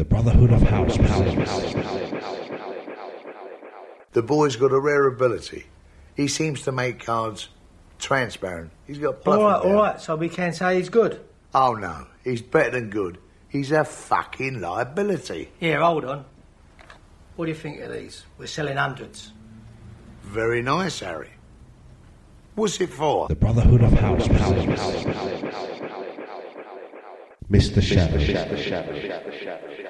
The Brotherhood of House. The boy's got a rare ability. He seems to make cards transparent. He's got bluff. All right, and all down. right. So we can say he's good. Oh no, he's better than good. He's a fucking liability. Here, hold on. What do you think of these? We're selling hundreds. Very nice, Harry. What's it for? The Brotherhood of House. Mr. Shadow.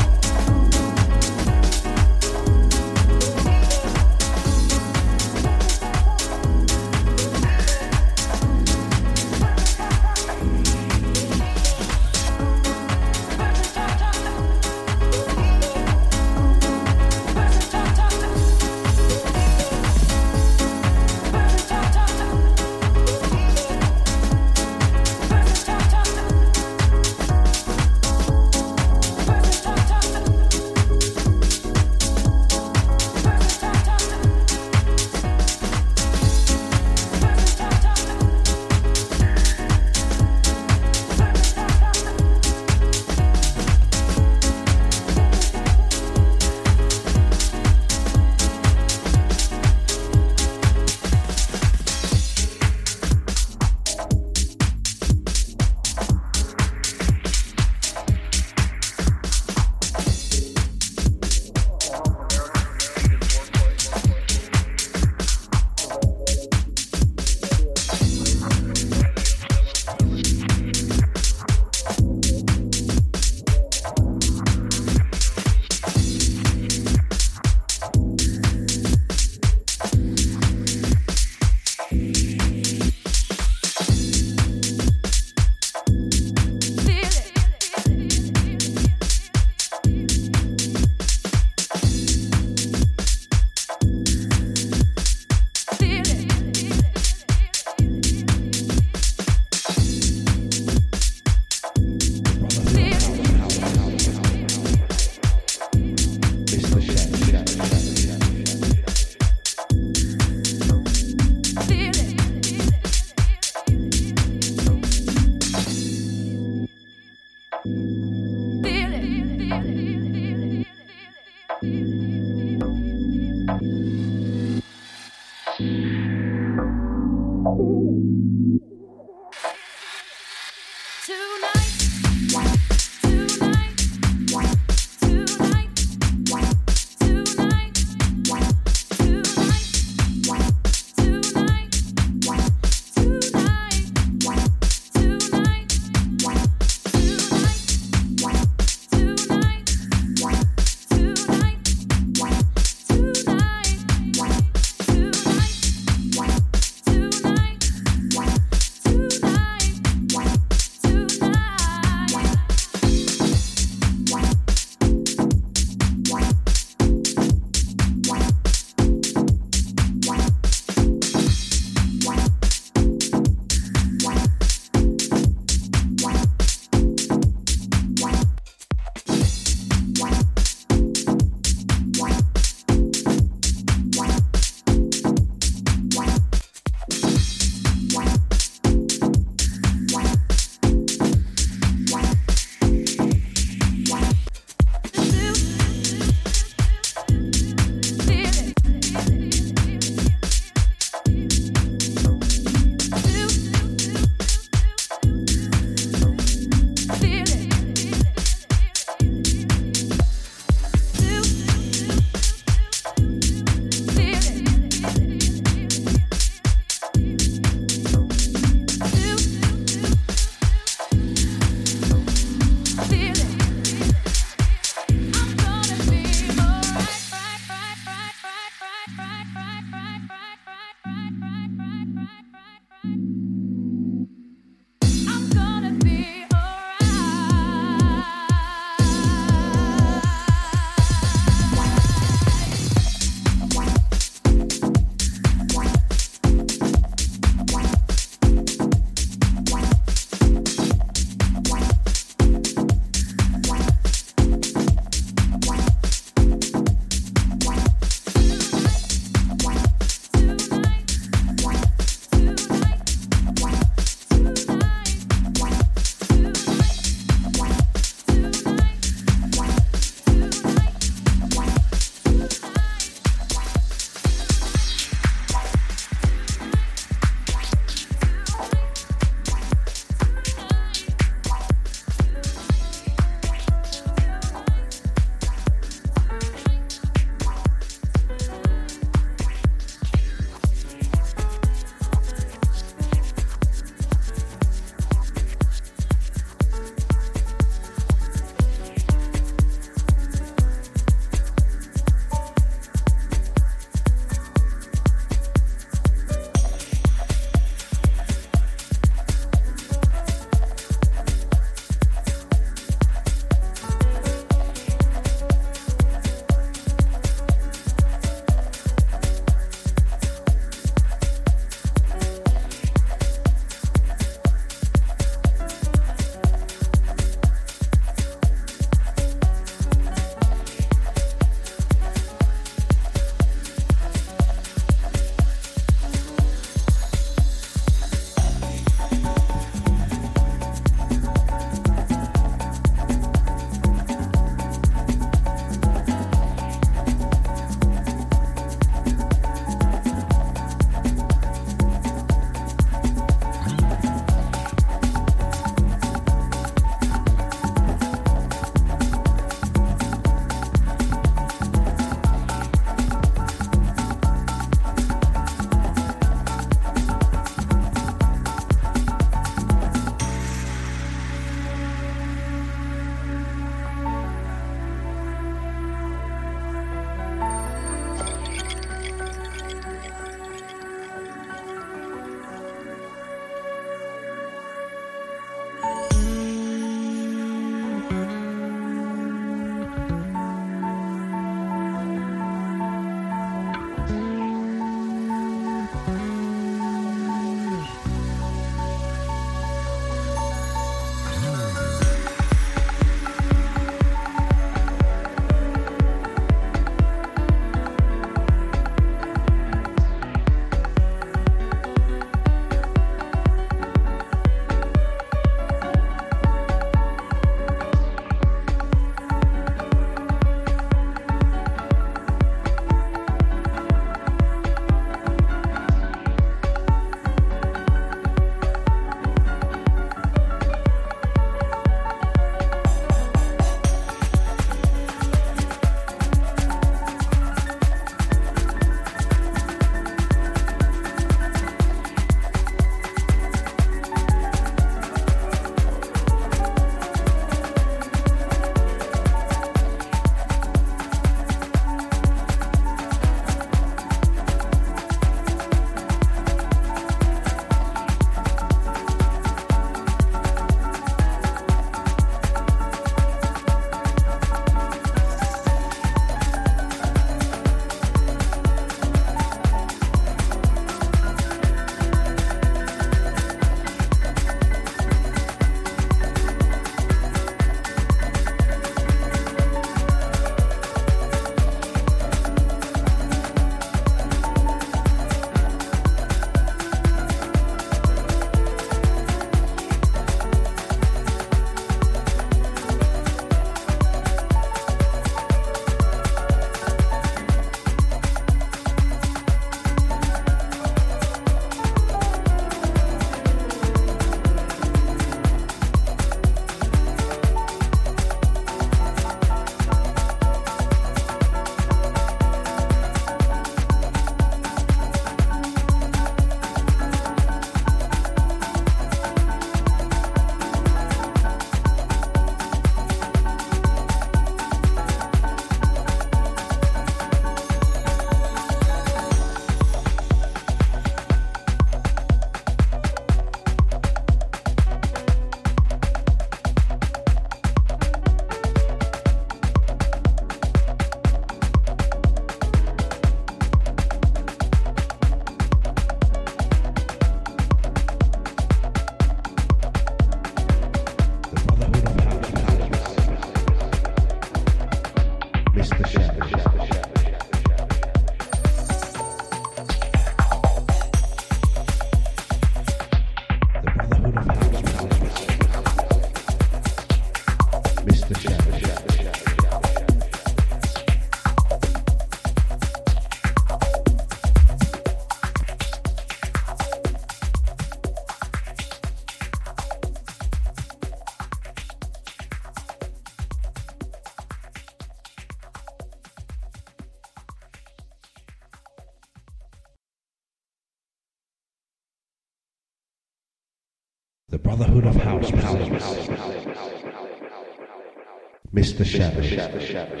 Mr.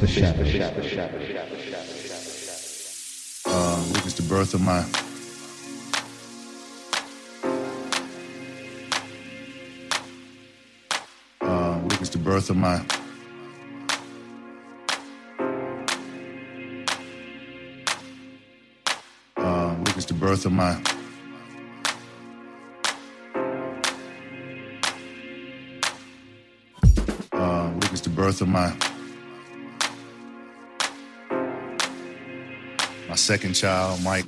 Mr. Shadow. uh, witnessed the birth of my uh, witnessed the birth of my uh, witnessed the birth of my uh, witnessed the birth of my my second child, Mike.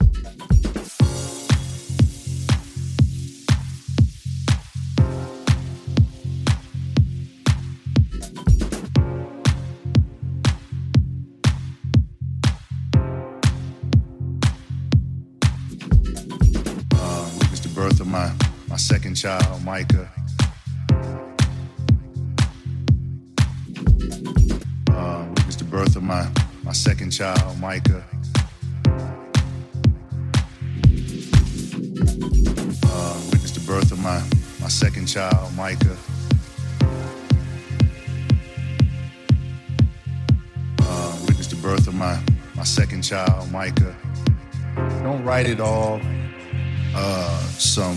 Uh, witnessed the birth of my, my second child, Micah. Uh, witnessed the birth of my, my second child, Micah. Uh, witnessed the birth of my, my second child, Micah. Uh, witnessed the birth of my, my second child, Micah. Don't write it all uh, some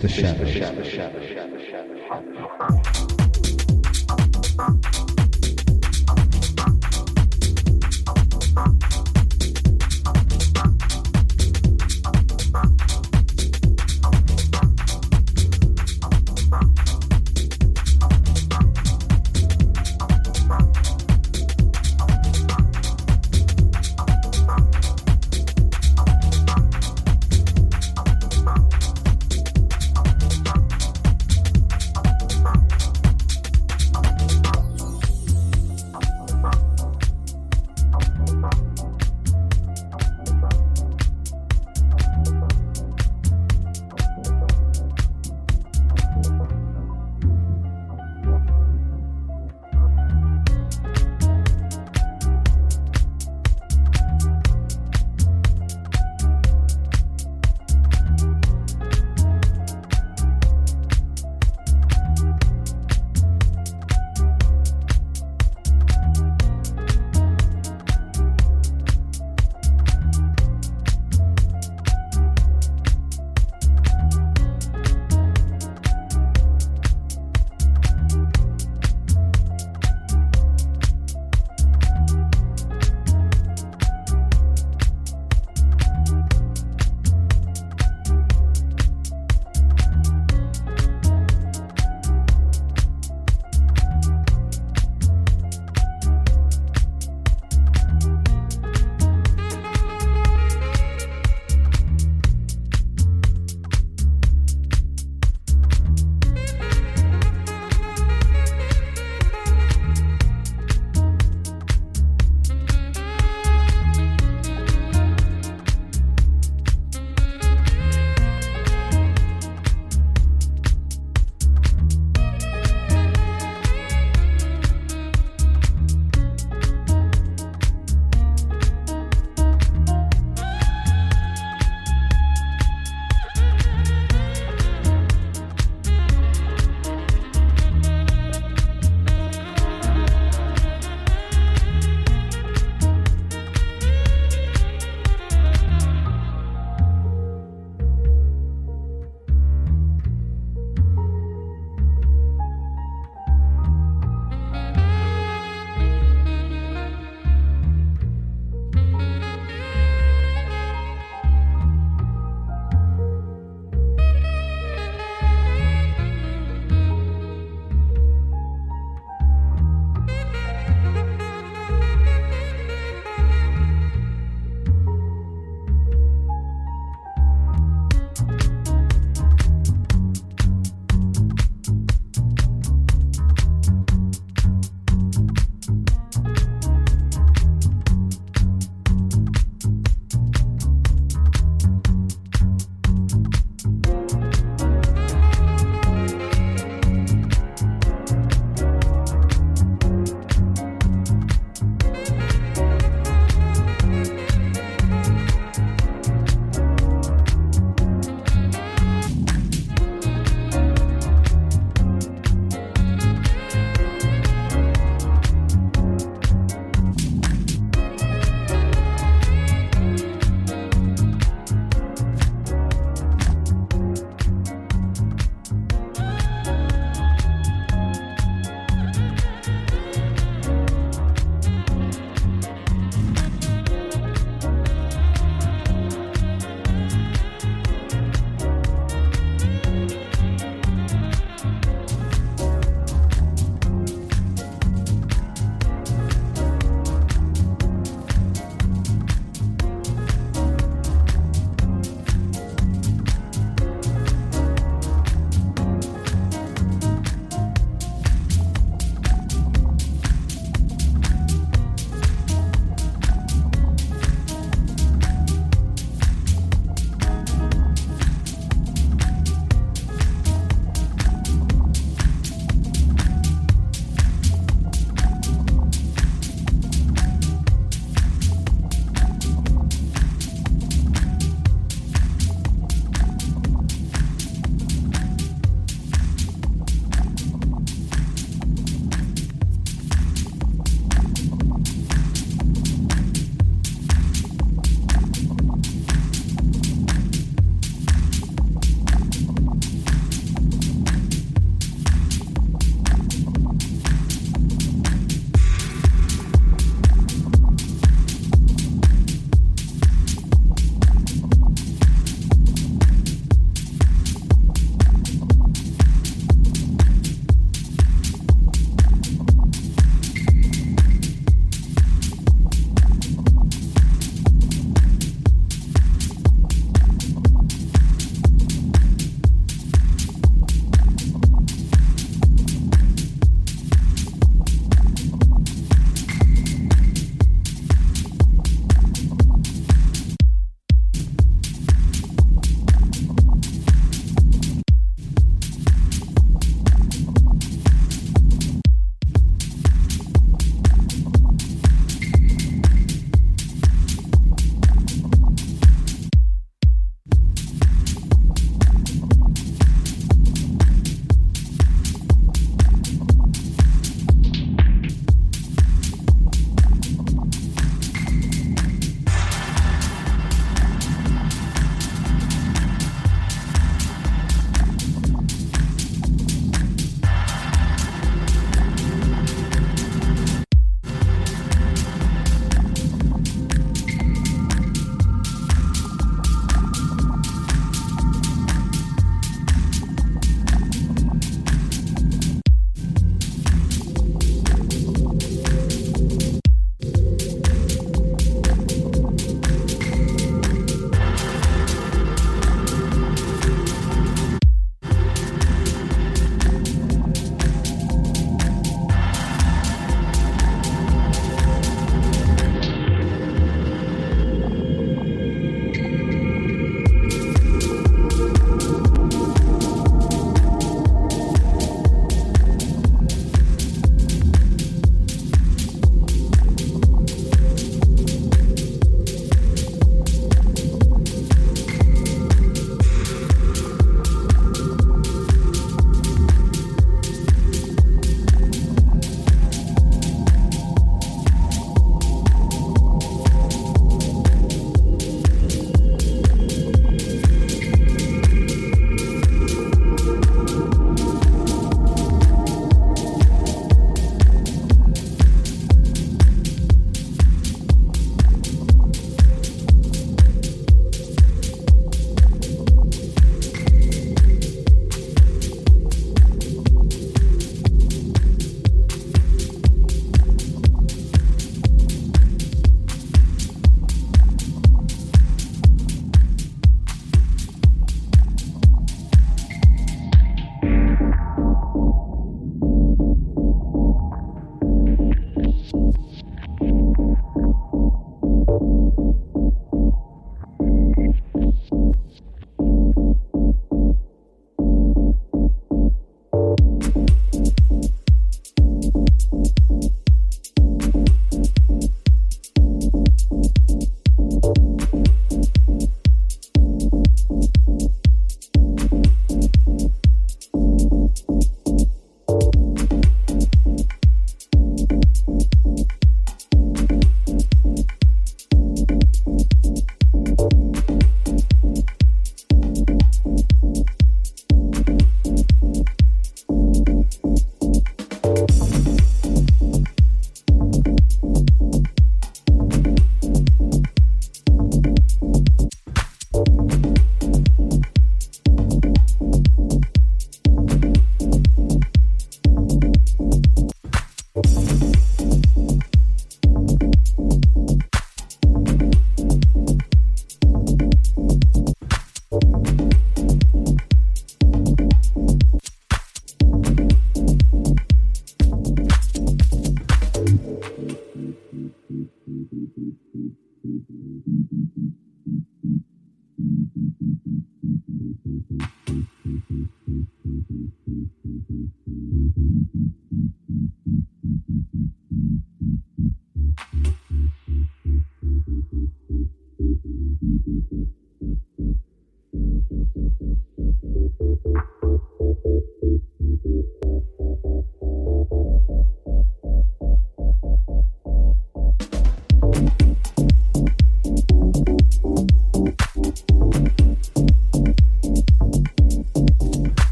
Mr. Shadow.